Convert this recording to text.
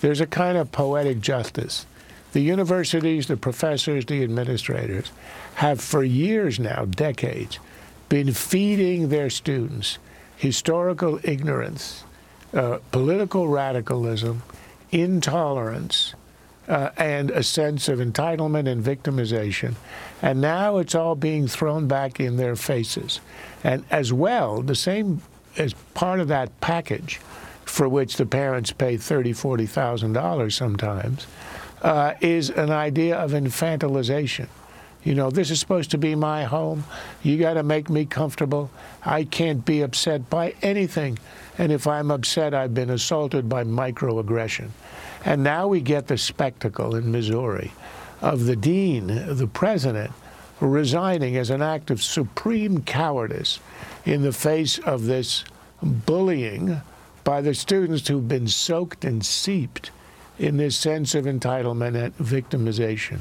there's a kind of poetic justice. The universities, the professors, the administrators have for years now, decades, been feeding their students historical ignorance, uh, political radicalism, intolerance, uh, and a sense of entitlement and victimization. And now it's all being thrown back in their faces. And as well, the same as part of that package for which the parents pay thirty, forty thousand dollars sometimes, uh, is an idea of infantilization. You know, this is supposed to be my home. You got to make me comfortable. I can't be upset by anything. And if I'm upset, I've been assaulted by microaggression. And now we get the spectacle in Missouri of the dean, the president, resigning as an act of supreme cowardice in the face of this bullying by the students who've been soaked and seeped in this sense of entitlement and victimization.